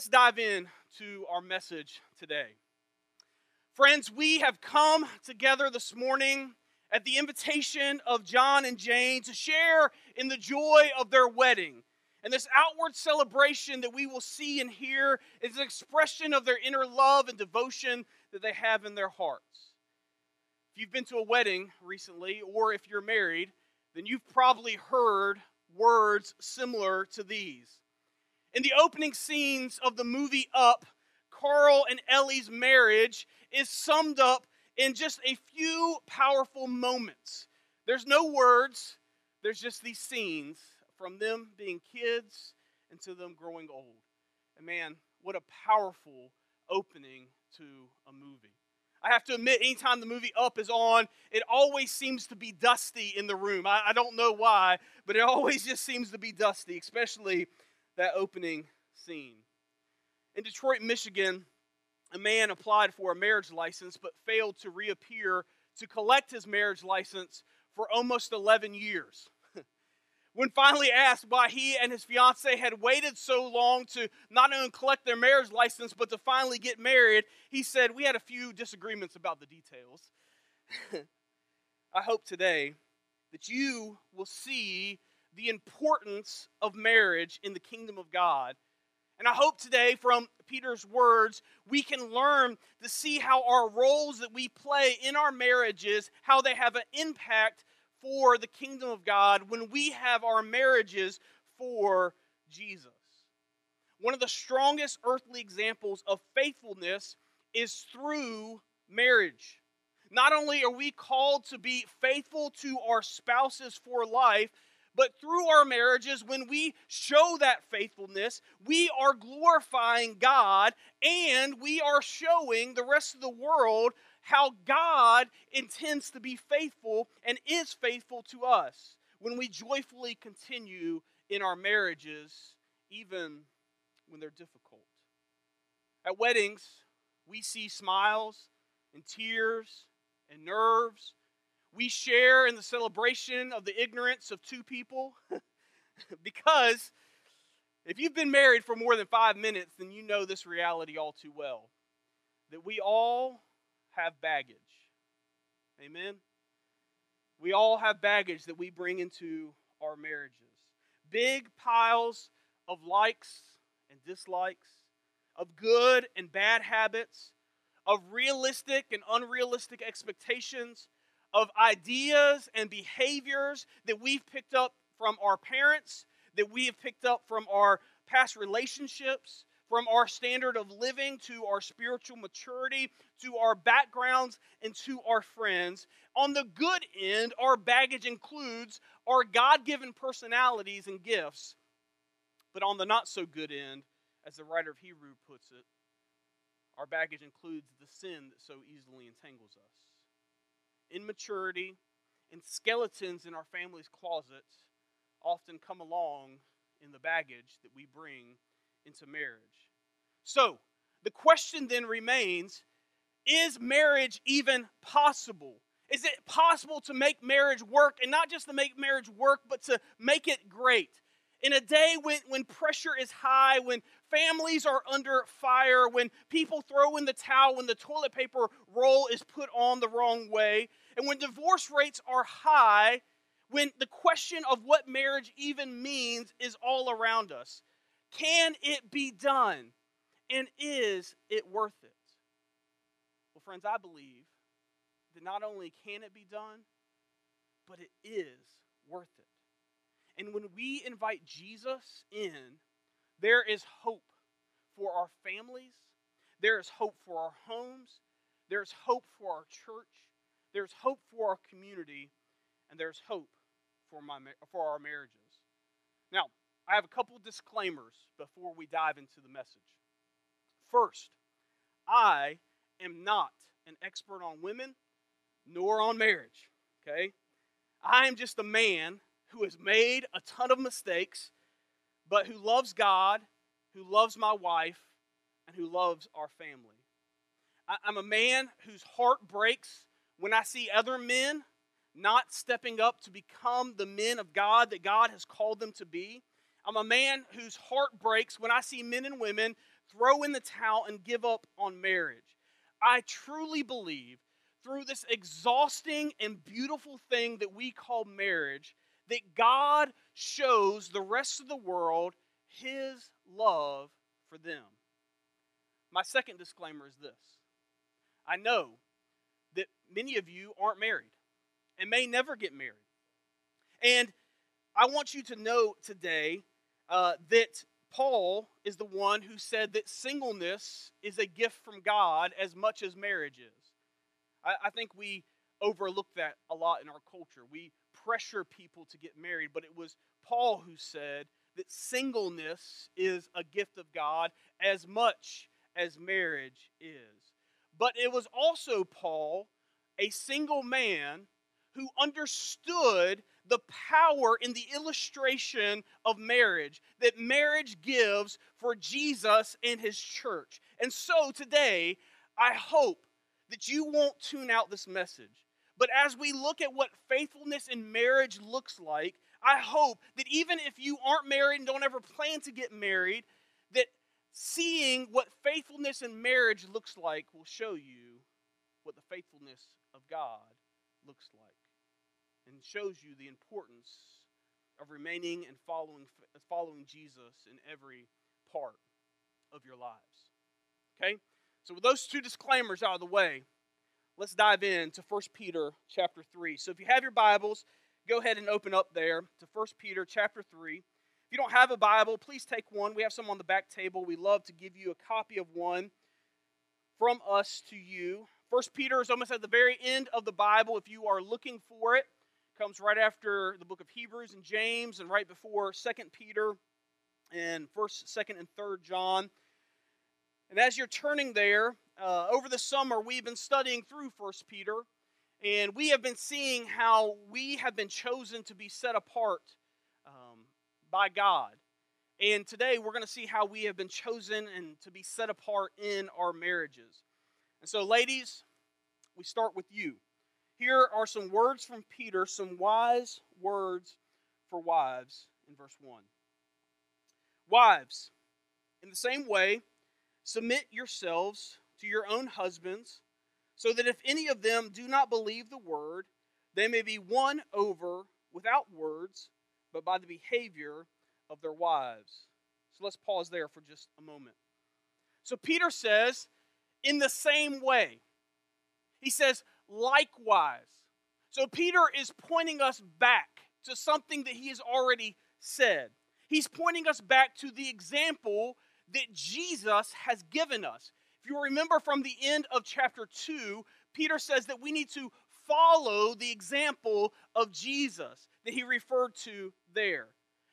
let's dive in to our message today. Friends, we have come together this morning at the invitation of John and Jane to share in the joy of their wedding. And this outward celebration that we will see and hear is an expression of their inner love and devotion that they have in their hearts. If you've been to a wedding recently, or if you're married, then you've probably heard words similar to these. In the opening scenes of the movie Up, Carl and Ellie's marriage is summed up in just a few powerful moments. There's no words, there's just these scenes from them being kids into them growing old. And man, what a powerful opening to a movie. I have to admit, anytime the movie Up is on, it always seems to be dusty in the room. I, I don't know why, but it always just seems to be dusty, especially that opening scene. In Detroit, Michigan, a man applied for a marriage license but failed to reappear to collect his marriage license for almost 11 years. when finally asked why he and his fiancee had waited so long to not only collect their marriage license but to finally get married, he said, We had a few disagreements about the details. I hope today that you will see the importance of marriage in the kingdom of God. And I hope today, from Peter's words, we can learn to see how our roles that we play in our marriages, how they have an impact for the kingdom of God when we have our marriages for Jesus. One of the strongest earthly examples of faithfulness is through marriage. Not only are we called to be faithful to our spouses for life, but through our marriages, when we show that faithfulness, we are glorifying God and we are showing the rest of the world how God intends to be faithful and is faithful to us when we joyfully continue in our marriages, even when they're difficult. At weddings, we see smiles and tears and nerves we share in the celebration of the ignorance of two people because if you've been married for more than five minutes, then you know this reality all too well that we all have baggage. Amen? We all have baggage that we bring into our marriages. Big piles of likes and dislikes, of good and bad habits, of realistic and unrealistic expectations of ideas and behaviors that we've picked up from our parents, that we have picked up from our past relationships, from our standard of living to our spiritual maturity, to our backgrounds, and to our friends. On the good end, our baggage includes our God given personalities and gifts. But on the not so good end, as the writer of Hebrew puts it, our baggage includes the sin that so easily entangles us immaturity, and skeletons in our family's closets often come along in the baggage that we bring into marriage. So, the question then remains is marriage even possible? Is it possible to make marriage work and not just to make marriage work, but to make it great? In a day when, when pressure is high, when families are under fire, when people throw in the towel, when the toilet paper roll is put on the wrong way, and when divorce rates are high, when the question of what marriage even means is all around us, can it be done? And is it worth it? Well, friends, I believe that not only can it be done, but it is worth it. And when we invite Jesus in, there is hope for our families, there is hope for our homes, there's hope for our church, there's hope for our community, and there's hope for, my, for our marriages. Now, I have a couple disclaimers before we dive into the message. First, I am not an expert on women nor on marriage, okay? I am just a man who has made a ton of mistakes, but who loves God, who loves my wife, and who loves our family. I'm a man whose heart breaks when I see other men not stepping up to become the men of God that God has called them to be. I'm a man whose heart breaks when I see men and women throw in the towel and give up on marriage. I truly believe through this exhausting and beautiful thing that we call marriage that God shows the rest of the world his love for them. My second disclaimer is this I know that many of you aren't married and may never get married. And I want you to know today uh, that Paul is the one who said that singleness is a gift from God as much as marriage is. I, I think we overlook that a lot in our culture. We pressure people to get married, but it was Paul who said that singleness is a gift of God as much as marriage is. But it was also Paul, a single man, who understood the power in the illustration of marriage that marriage gives for Jesus and his church. And so today, I hope that you won't tune out this message. But as we look at what faithfulness in marriage looks like, I hope that even if you aren't married and don't ever plan to get married, that seeing what faithfulness in marriage looks like will show you what the faithfulness of God looks like and shows you the importance of remaining and following, following Jesus in every part of your lives. Okay? So with those two disclaimers out of the way, let's dive into 1 Peter chapter 3. So if you have your Bibles, go ahead and open up there to 1 Peter chapter 3. If you don't have a Bible, please take one. We have some on the back table. We love to give you a copy of one from us to you. 1 Peter is almost at the very end of the Bible if you are looking for it comes right after the book of Hebrews and James and right before Second Peter and 1st, 2nd, and 3rd John. And as you're turning there, uh, over the summer we've been studying through First Peter, and we have been seeing how we have been chosen to be set apart um, by God. And today we're going to see how we have been chosen and to be set apart in our marriages. And so, ladies, we start with you. Here are some words from Peter, some wise words for wives in verse 1. Wives, in the same way, submit yourselves to your own husbands, so that if any of them do not believe the word, they may be won over without words, but by the behavior of their wives. So let's pause there for just a moment. So Peter says, in the same way, he says, likewise. So Peter is pointing us back to something that he has already said. He's pointing us back to the example that Jesus has given us. If you remember from the end of chapter 2, Peter says that we need to follow the example of Jesus that he referred to there.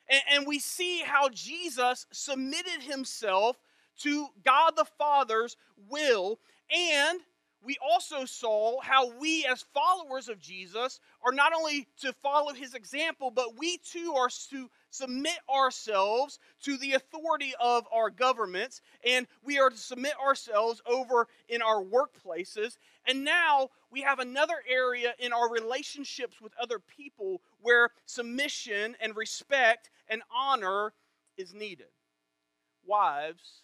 And, and, we see how Jesus submitted himself to God the Father's will and we also saw how we, as followers of Jesus, are not only to follow his example, but we too are to submit ourselves to the authority of our governments, and we are to submit ourselves over in our workplaces. And now we have another area in our relationships with other people where submission and respect and honor is needed. Wives,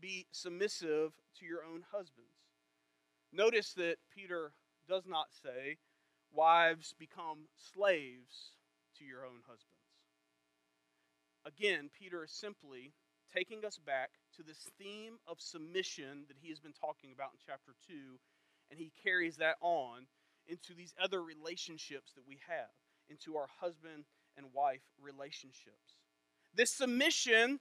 be submissive to your own husbands Notice that Peter does not say, Wives, become slaves to your own husbands. Again, Peter is simply taking us back to this theme of submission that he has been talking about in chapter 2, and he carries that on into these other relationships that we have, into our husband and wife relationships. This submission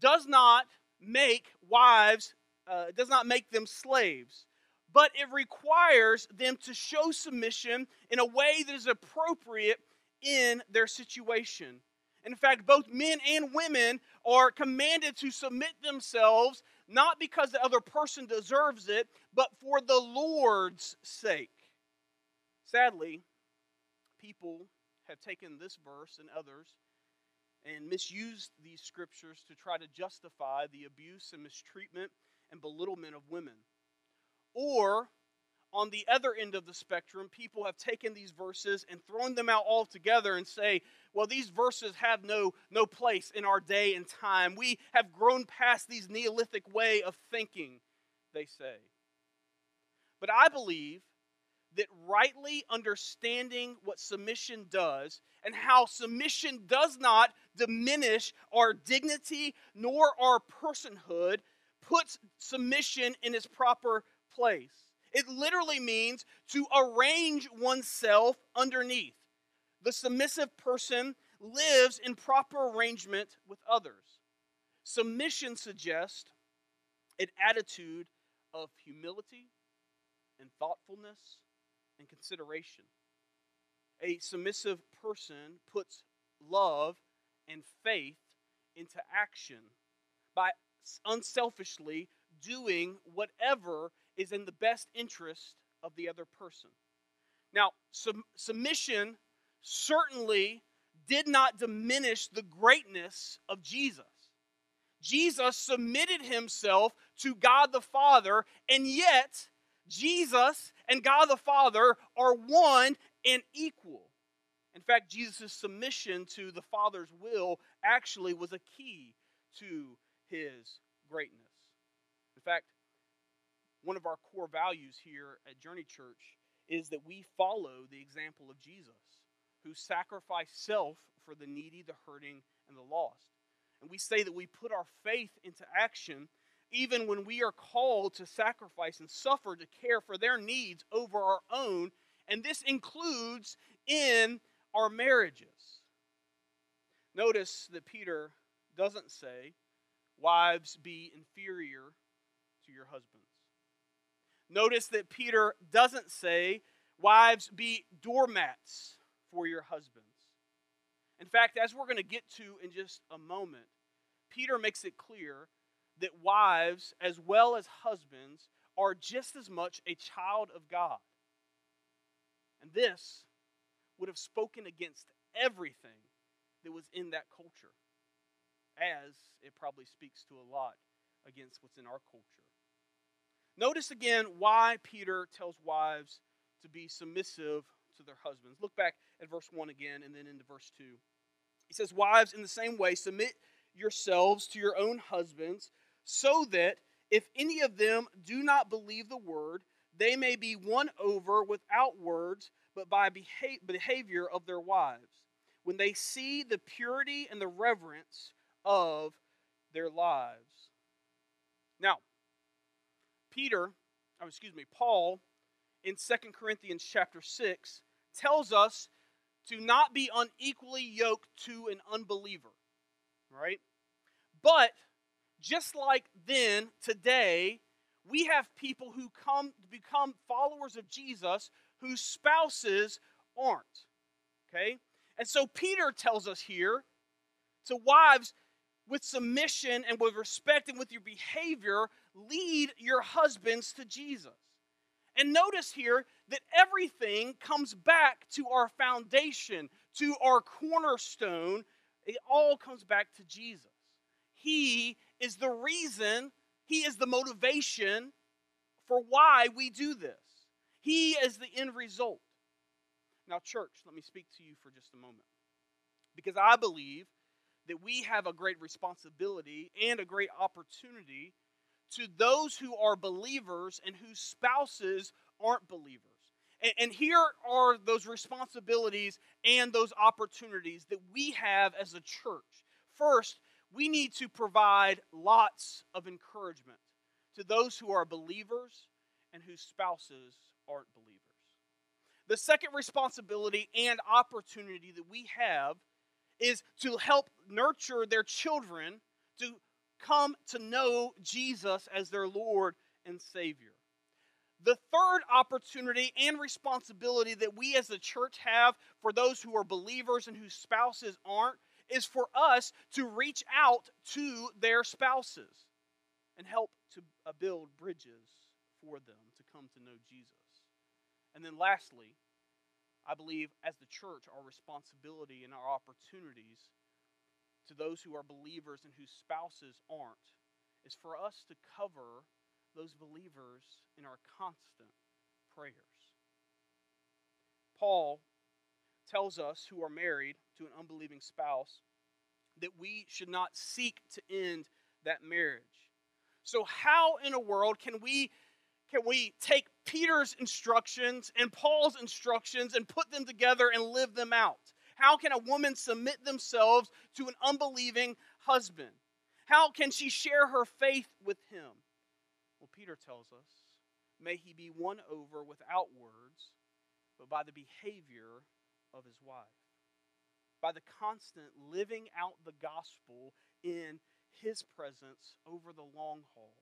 does not make wives, uh, does not make them slaves but it requires them to show submission in a way that is appropriate in their situation. In fact, both men and women are commanded to submit themselves not because the other person deserves it, but for the Lord's sake. Sadly, people have taken this verse and others and misused these scriptures to try to justify the abuse and mistreatment and belittlement of women. Or on the other end of the spectrum, people have taken these verses and thrown them out all together and say, well, these verses have no, no place in our day and time. We have grown past these Neolithic way of thinking, they say. But I believe that rightly understanding what submission does and how submission does not diminish our dignity nor our personhood puts submission in its proper place. It literally means to arrange oneself underneath. The submissive person lives in proper arrangement with others. Submission suggests an attitude of humility and thoughtfulness and consideration. A submissive person puts love and faith into action by unselfishly doing whatever is in the best interest of the other person. Now, sub- submission certainly did not diminish the greatness of Jesus. Jesus submitted himself to God the Father, and yet Jesus and God the Father are one and equal. In fact, Jesus' submission to the Father's will actually was a key to his greatness. In fact, one of our core values here at Journey Church is that we follow the example of Jesus, who sacrificed self for the needy, the hurting, and the lost. And we say that we put our faith into action even when we are called to sacrifice and suffer to care for their needs over our own. And this includes in our marriages. Notice that Peter doesn't say, Wives, be inferior to your husbands. Notice that Peter doesn't say, Wives, be doormats for your husbands. In fact, as we're going to get to in just a moment, Peter makes it clear that wives, as well as husbands, are just as much a child of God. And this would have spoken against everything that was in that culture, as it probably speaks to a lot against what's in our culture. Notice again why Peter tells wives to be submissive to their husbands. Look back at verse 1 again and then into verse 2. He says, Wives, in the same way, submit yourselves to your own husbands, so that if any of them do not believe the word, they may be won over without words, but by behavior of their wives, when they see the purity and the reverence of their lives. Now, Peter, oh, excuse me, Paul in Second Corinthians chapter 6 tells us to not be unequally yoked to an unbeliever, right? But just like then, today, we have people who come become followers of Jesus whose spouses aren't. Okay? And so Peter tells us here to wives with submission and with respect and with your behavior, lead your husbands to Jesus. And notice here that everything comes back to our foundation, to our cornerstone. It all comes back to Jesus. He is the reason, He is the motivation for why we do this. He is the end result. Now, church, let me speak to you for just a moment. Because I believe that we have a great responsibility and a great opportunity to those who are believers and whose spouses aren't believers. And, and, here are those responsibilities and those opportunities that we have as a church. First, we need to provide lots of encouragement to those who are believers and whose spouses aren't believers. The second responsibility and opportunity that we have is to help nurture their children to come to know Jesus as their Lord and Savior. The third opportunity and responsibility that we as a church have for those who are believers and whose spouses aren't is for us to reach out to their spouses and help to uh, build bridges for them to come to know Jesus. And then lastly, I believe as the church, our responsibility and our opportunities to those who are believers and whose spouses aren't is for us to cover those believers in our constant prayers. Paul tells us who are married to an unbelieving spouse that we should not seek to end that marriage. So how in a world can we can we take Peter's instructions and Paul's instructions and put them together and live them out? How can a woman submit themselves to an unbelieving husband? How can she share her faith with him? Well, Peter tells us, may he be won over without words, but by the behavior of his wife, by the constant living out the gospel in his presence over the long haul.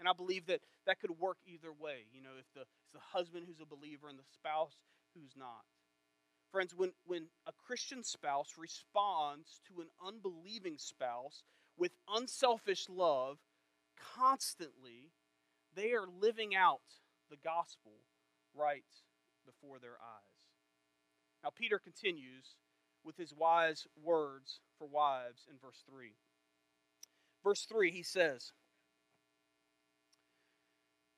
And I believe that that could work either way. You know, if the, the husband who's a believer and the spouse who's not. Friends, when, when a Christian spouse responds to an unbelieving spouse with unselfish love constantly, they are living out the gospel right before their eyes. Now, Peter continues with his wise words for wives in verse 3. Verse 3, he says,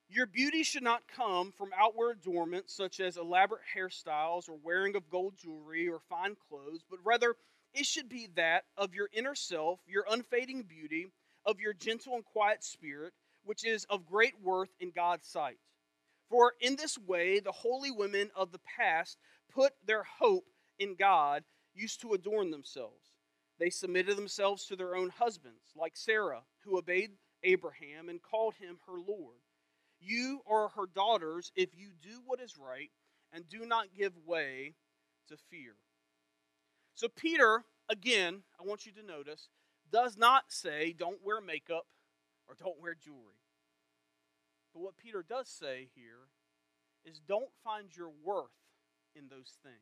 Your beauty should not come from outward adornments such as elaborate hairstyles or wearing of gold jewelry or fine clothes, but rather it should be that of your inner self, your unfading beauty, of your gentle and quiet spirit, which is of great worth in God's sight. For in this way, the holy women of the past put their hope in God, used to adorn themselves. They submitted themselves to their own husbands, like Sarah, who obeyed Abraham and called him her Lord. You are her daughters if you do what is right and do not give way to fear. So, Peter, again, I want you to notice, does not say don't wear makeup or don't wear jewelry. But what Peter does say here is don't find your worth in those things.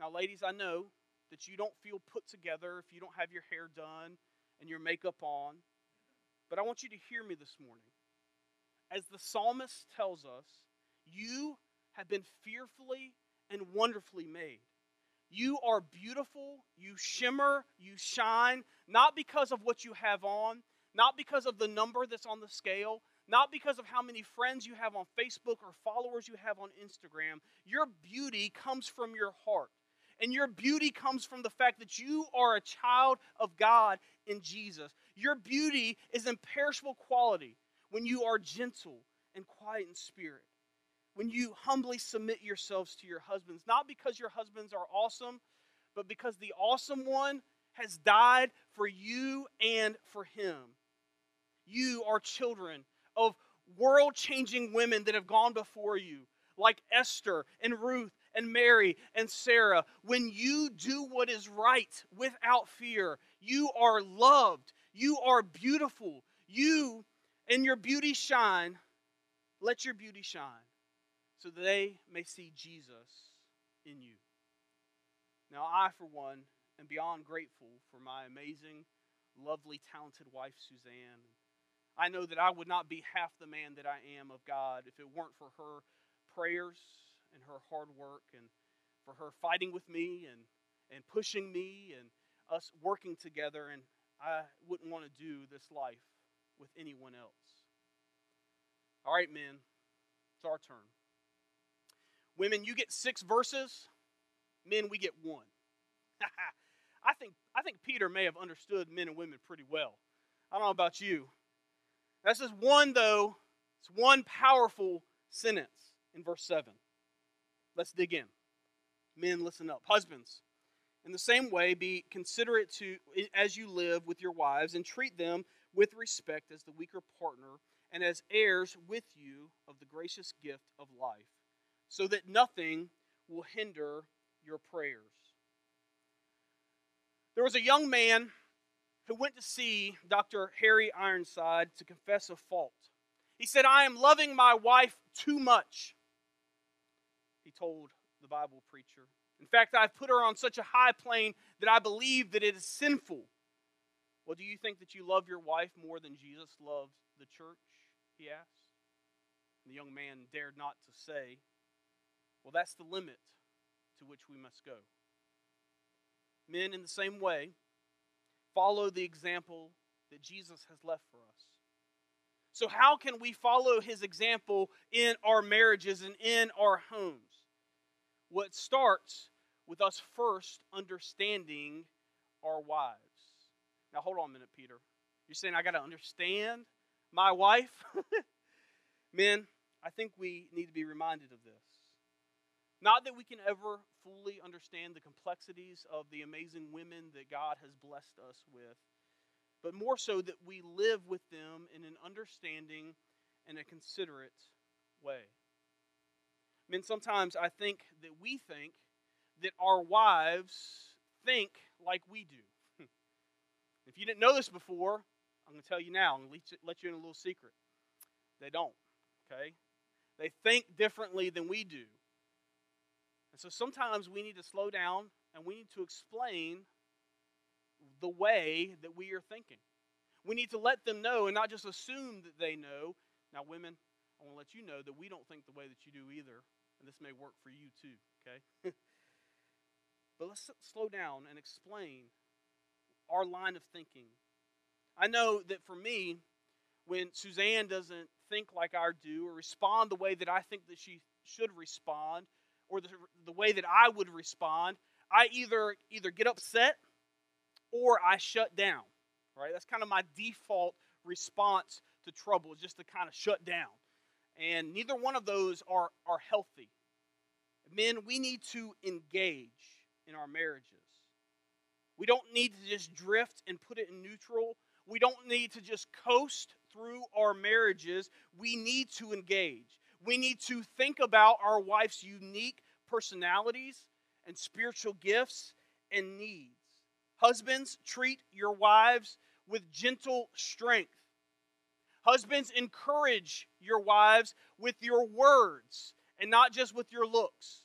Now, ladies, I know that you don't feel put together if you don't have your hair done and your makeup on. But I want you to hear me this morning. As the psalmist tells us, you have been fearfully and wonderfully made. You are beautiful, you shimmer, you shine, not because of what you have on, not because of the number that's on the scale, not because of how many friends you have on Facebook or followers you have on Instagram. Your beauty comes from your heart. And your beauty comes from the fact that you are a child of God in Jesus. Your beauty is imperishable quality when you are gentle and quiet in spirit. When you humbly submit yourselves to your husbands, not because your husbands are awesome, but because the awesome one has died for you and for him. You are children of world changing women that have gone before you, like Esther and Ruth and Mary and Sarah, when you do what is right without fear, you are loved, you are beautiful, you and your beauty shine. Let your beauty shine so that they may see Jesus in you. Now, I, for one, am beyond grateful for my amazing, lovely, talented wife, Suzanne. I know that I would not be half the man that I am of God if it weren't for her prayers and her hard work and for her fighting with me and, and pushing me and us working together. And I wouldn't want to do this life with anyone else. All right, men, it's our turn. Women, you get six verses. Men, we get one. I think I think Peter may have understood men and women pretty well. I don't know about you. That's just one, though. It's one powerful sentence in verse 7. Let's dig in. Men, listen up. Husbands, in the same way, be considerate to as you live with your wives and treat them with respect as the weaker partner and as heirs with you of the gracious gift of life, so that nothing will hinder your prayers. There was a young man who went to see Dr. Harry Ironside to confess a fault. He said, I am loving my wife too much he told the Bible preacher. In fact, I've put her on such a high plane that I believe that it is sinful. Well, do you think that you love your wife more than Jesus loves the church? He asked. The young man dared not to say, Well, that's the limit to which we must go. Men, in the same way, follow the example that Jesus has left for us. So, how can we follow his example in our marriages and in our homes? It starts with us first understanding our wives. Now, hold on a minute, Peter. You're saying I got to understand my wife? Men, I think we need to be reminded of this. Not that we can ever fully understand the complexities of the amazing women that God has blessed us with, but more so that we live with them in an understanding and a considerate way. I mean, sometimes I think that we think that our wives think like we do. If you didn't know this before, I'm going to tell you now. I'm going to let you in a little secret. They don't, okay? They think differently than we do. And so sometimes we need to slow down and we need to explain the way that we are thinking. We need to let them know and not just assume that they know. Now, women, I want to let you know that we don't think the way that you do either, and this may work for you too, okay? but let's slow down and explain our line of thinking. I know that for me, when Suzanne doesn't think like I do or respond the way that I think that she should respond, or the, the way that I would respond, I either either get upset or I shut down. Right? That's kind of my default response to trouble, is just to kind of shut down. And neither one of those are, are healthy. Men, we need to engage in our marriages. We don't need to just drift and put it in neutral. We don't need to just coast through our marriages. We need to engage. We need to think about our wife's unique personalities and spiritual gifts and needs. Husbands, treat your wives with gentle strength. Husbands, encourage your wives with your words and not just with your looks.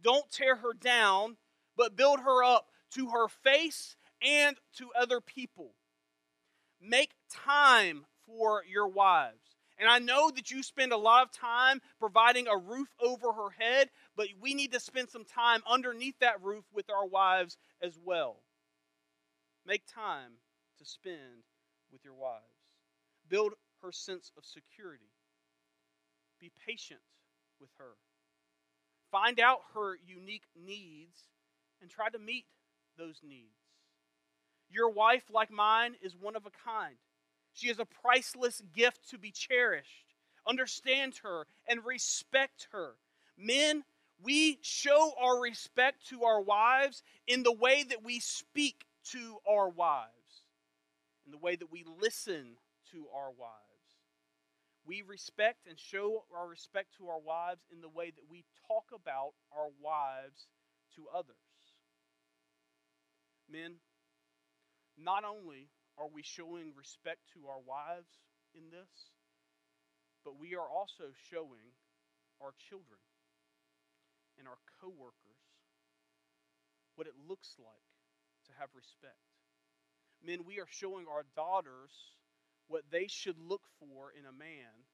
Don't tear her down, but build her up to her face and to other people. Make time for your wives. And I know that you spend a lot of time providing a roof over her head, but we need to spend some time underneath that roof with our wives as well. Make time to spend with your wives. Build her sense of security. Be patient with her. Find out her unique needs and try to meet those needs. Your wife, like mine, is one of a kind. She is a priceless gift to be cherished. Understand her and respect her. Men, we show our respect to our wives in the way that we speak to our wives, in the way that we listen to our wives. We respect and show our respect to our wives in the way that we talk about our wives to others. Men, not only are we showing respect to our wives in this? But we are also showing our children and our coworkers what it looks like to have respect. Men, we are showing our daughters what they should look for in a man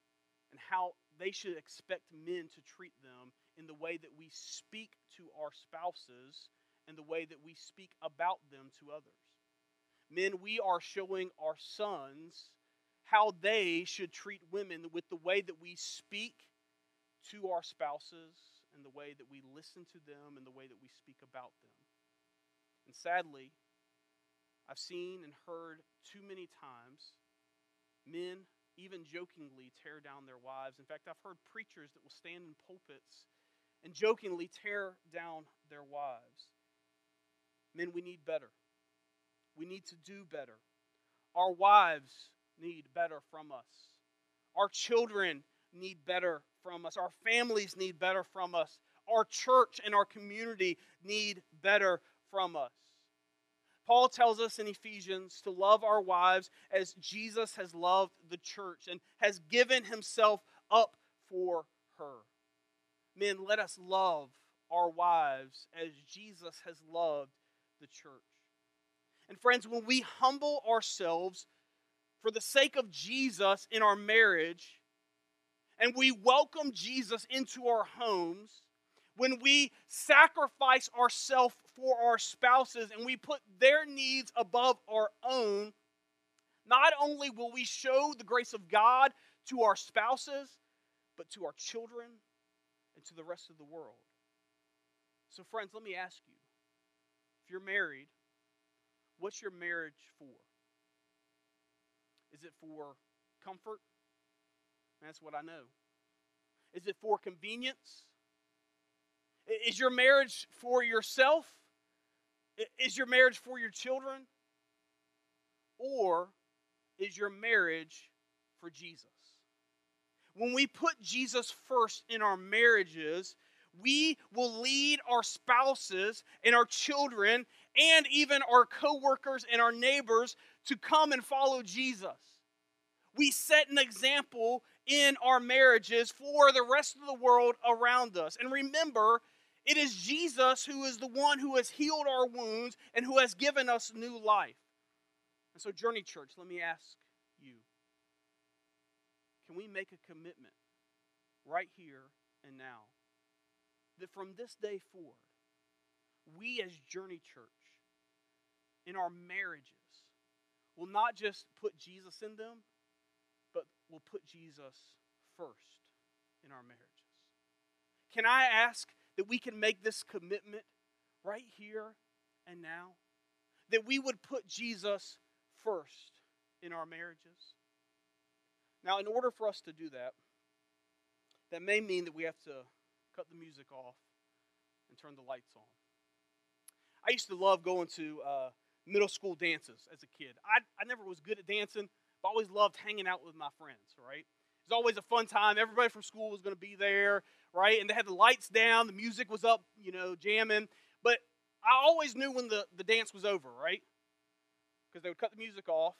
and how they should expect men to treat them in the way that we speak to our spouses and the way that we speak about them to others. Men, we are showing our sons how they should treat women with the way that we speak to our spouses and the way that we listen to them and the way that we speak about them. And sadly, I've seen and heard too many times men even jokingly tear down their wives. In fact, I've heard preachers that will stand in pulpits and jokingly tear down their wives. Men, we need better. We need to do better. Our wives need better from us. Our children need better from us. Our families need better from us. Our church and our community need better from us. Paul tells us in Ephesians to love our wives as Jesus has loved the church and has given himself up for her. Men, let us love our wives as Jesus has loved the church. And friends, when we humble ourselves for the sake of Jesus in our marriage, and we welcome Jesus into our homes, when we sacrifice ourselves for our spouses and we put their needs above our own, not only will we show the grace of God to our spouses, but to our children and to the rest of the world. So, friends, let me ask you if you're married, what's your marriage for? Is it for comfort? That's what I know. Is it for convenience? Is your marriage for yourself? Is your marriage for your children? Or is your marriage for Jesus? When we put Jesus first in our marriages, we will lead our spouses and our children and even our coworkers and our neighbors to come and follow Jesus. We set an example in our marriages for the rest of the world around us. And remember, it is Jesus who is the one who has healed our wounds and who has given us new life. And so, Journey Church, let me ask you can we make a commitment right here and now that from this day forward, we as Journey Church, in our marriages, will not just put Jesus in them, but will put Jesus first in our marriages? Can I ask that we can make this commitment right here and now? That we would put Jesus first in our marriages? Now, in order for us to do that, that may mean that we have to cut the music off and turn the lights on. I used to love going to uh, middle school dances as a kid. I, I never was good at dancing, but I always loved hanging out with my friends, right? It was always a fun time. Everybody from school was going to be there, right? And they had the lights down, the music was up, you know, jamming. But I always knew when the, the dance was over, right? Because they would cut the music off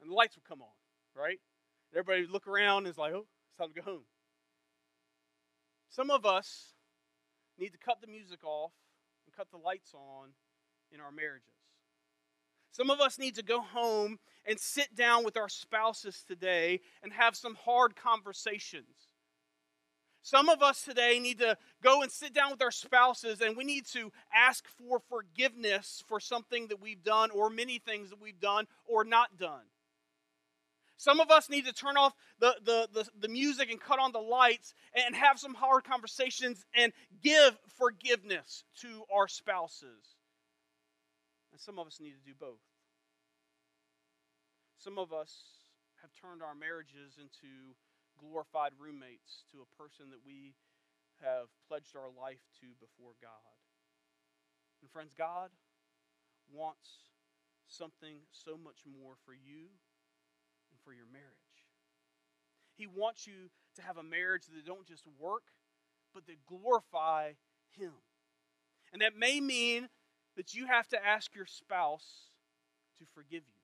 and the lights would come on, right? Everybody would look around and it's like, oh, it's time to go home. Some of us need to cut the music off and cut the lights on in our marriages. Some of us need to go home and sit down with our spouses today and have some hard conversations. Some of us today need to go and sit down with our spouses and we need to ask for forgiveness for something that we've done or many things that we've done or not done. Some of us need to turn off the, the, the, the, music and cut on the lights and have some hard conversations and give forgiveness to our spouses. And some of us need to do both. Some of us have turned our marriages into glorified roommates to a person that we have pledged our life to before God. And friends, God wants something so much more for you for your marriage. He wants you to have a marriage that don't just work, but that glorify Him. And that may mean that you have to ask your spouse to forgive you.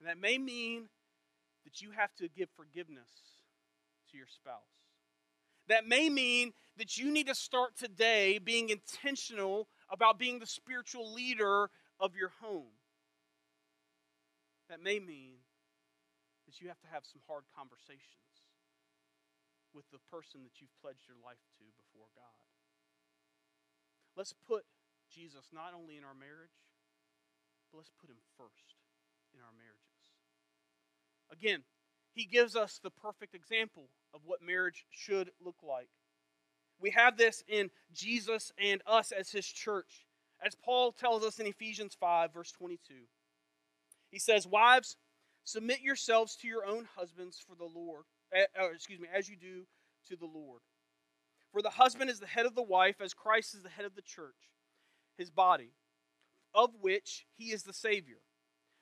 And that may mean that you have to give forgiveness to your spouse. That may mean that you need to start today being intentional about being the spiritual leader of your home. That may mean you have to have some hard conversations with the person that you've pledged your life to before God. Let's put Jesus not only in our marriage, but let's put him first in our marriages. Again, he gives us the perfect example of what marriage should look like. We have this in Jesus and us as his church. As Paul tells us in Ephesians 5, verse 22, he says, Wives, Submit yourselves to your own husbands for the Lord, uh, excuse me, as you do to the Lord. For the husband is the head of the wife, as Christ is the head of the church, his body, of which he is the Savior.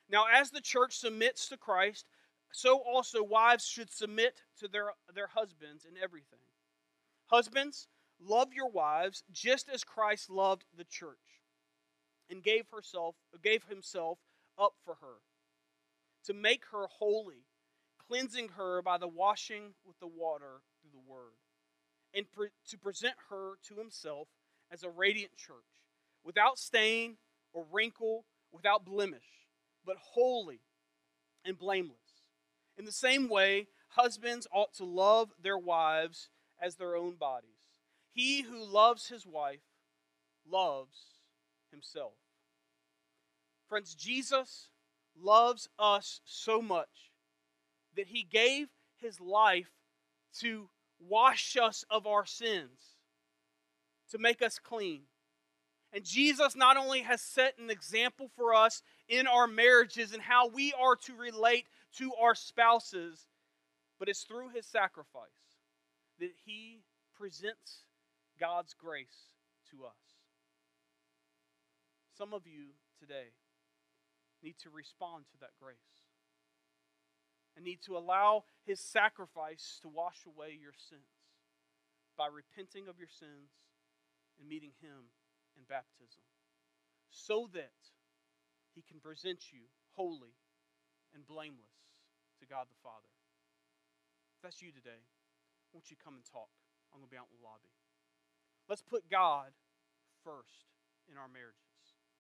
Now, as the church submits to Christ, so also wives should submit to their, their husbands in everything. Husbands, love your wives just as Christ loved the church and gave herself gave himself up for her to make her holy, cleansing her by the washing with the water through the word, and pre- to present her to himself as a radiant church, without stain or wrinkle, without blemish, but holy and blameless. In the same way, husbands ought to love their wives as their own bodies. He who loves his wife loves himself. Friends, Jesus loves us so much that he gave his life to wash us of our sins, to make us clean. And Jesus not only has set an example for us in our marriages and how we are to relate to our spouses, but it's through his sacrifice that he presents God's grace to us. Some of you today need to respond to that grace and need to allow his sacrifice to wash away your sins by repenting of your sins and meeting him in baptism so that he can present you holy and blameless to God the Father. If that's you today, won't you come and talk? I'm going to be out in the lobby. Let's put God first in our marriages.